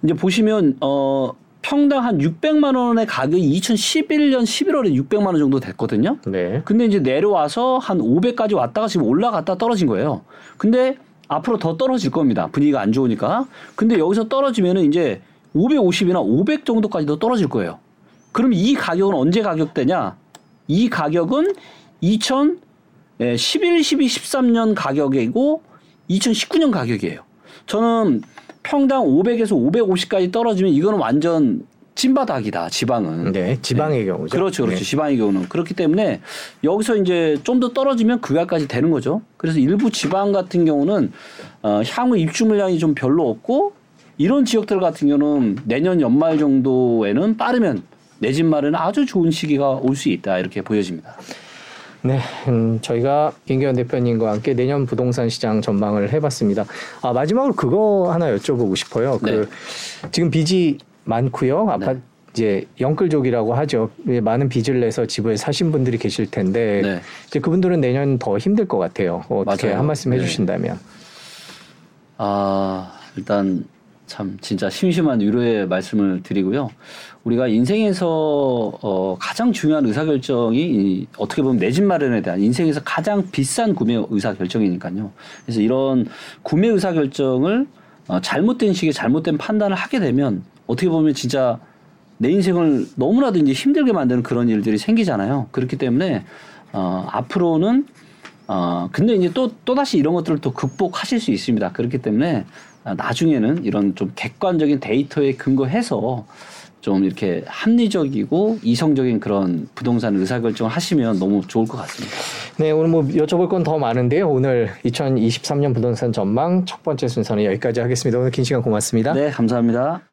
Speaker 2: 이제 보시면 어 평당 한 600만 원의 가격이 2011년 11월에 600만 원 정도 됐거든요.
Speaker 1: 네.
Speaker 2: 근데 이제 내려와서 한 500까지 왔다가 지금 올라갔다 떨어진 거예요. 근데 앞으로 더 떨어질 겁니다. 분위기가 안 좋으니까. 근데 여기서 떨어지면은 이제 550이나 500 정도까지도 떨어질 거예요. 그럼 이 가격은 언제 가격대냐? 이 가격은 2000 예, 11, 12, 13년 가격이고 2019년 가격이에요. 저는 평당 500에서 550까지 떨어지면 이거는 완전 찐바닥이다. 지방은.
Speaker 1: 네. 지방의 경우죠.
Speaker 2: 그렇죠, 그렇죠.
Speaker 1: 네.
Speaker 2: 지방의 경우는 그렇기 때문에 여기서 이제 좀 더 떨어지면 그 가까지 되는 거죠. 그래서 일부 지방 같은 경우는 어, 향후 입주 물량이 좀 별로 없고 이런 지역들 같은 경우는 내년 연말 정도에는 빠르면 내 집 마련은 아주 좋은 시기가 올 수 있다 이렇게 보여집니다.
Speaker 1: 네, 음, 저희가 김기현 대표님과 함께 내년 부동산 시장 전망을 해봤습니다. 아 마지막으로 그거 하나 여쭤보고 싶어요.
Speaker 2: 네.
Speaker 1: 그 지금 빚이 많고요. 아파트 이제 영끌족이라고 하죠. 예, 많은 빚을 내서 집을 사신 분들이 계실 텐데
Speaker 2: 네.
Speaker 1: 이제 그분들은 내년 더 힘들 것 같아요. 어떻게
Speaker 2: 맞아요.
Speaker 1: 한 말씀
Speaker 2: 네.
Speaker 1: 해주신다면.
Speaker 2: 아, 일단 참 진짜 심심한 위로의 말씀을 드리고요. 우리가 인생에서 어, 가장 중요한 의사결정이 이, 어떻게 보면 내 집 마련에 대한 인생에서 가장 비싼 구매 의사결정이니까요. 그래서 이런 구매 의사결정을 어, 잘못된 시기에 잘못된 판단을 하게 되면 어떻게 보면 진짜 내 인생을 너무나도 이제 힘들게 만드는 그런 일들이 생기잖아요. 그렇기 때문에 어, 앞으로는 어 근데 이제 또 또다시 이런 것들을 또 극복하실 수 있습니다. 그렇기 때문에 아, 나중에는 이런 좀 객관적인 데이터에 근거해서 좀 이렇게 합리적이고 이성적인 그런 부동산 의사결정을 하시면 너무 좋을 것 같습니다.
Speaker 1: 네, 오늘 뭐 여쭤볼 건 더 많은데요. 오늘 2023년 부동산 전망 첫 번째 순서는 여기까지 하겠습니다. 오늘 긴 시간 고맙습니다.
Speaker 2: 네, 감사합니다.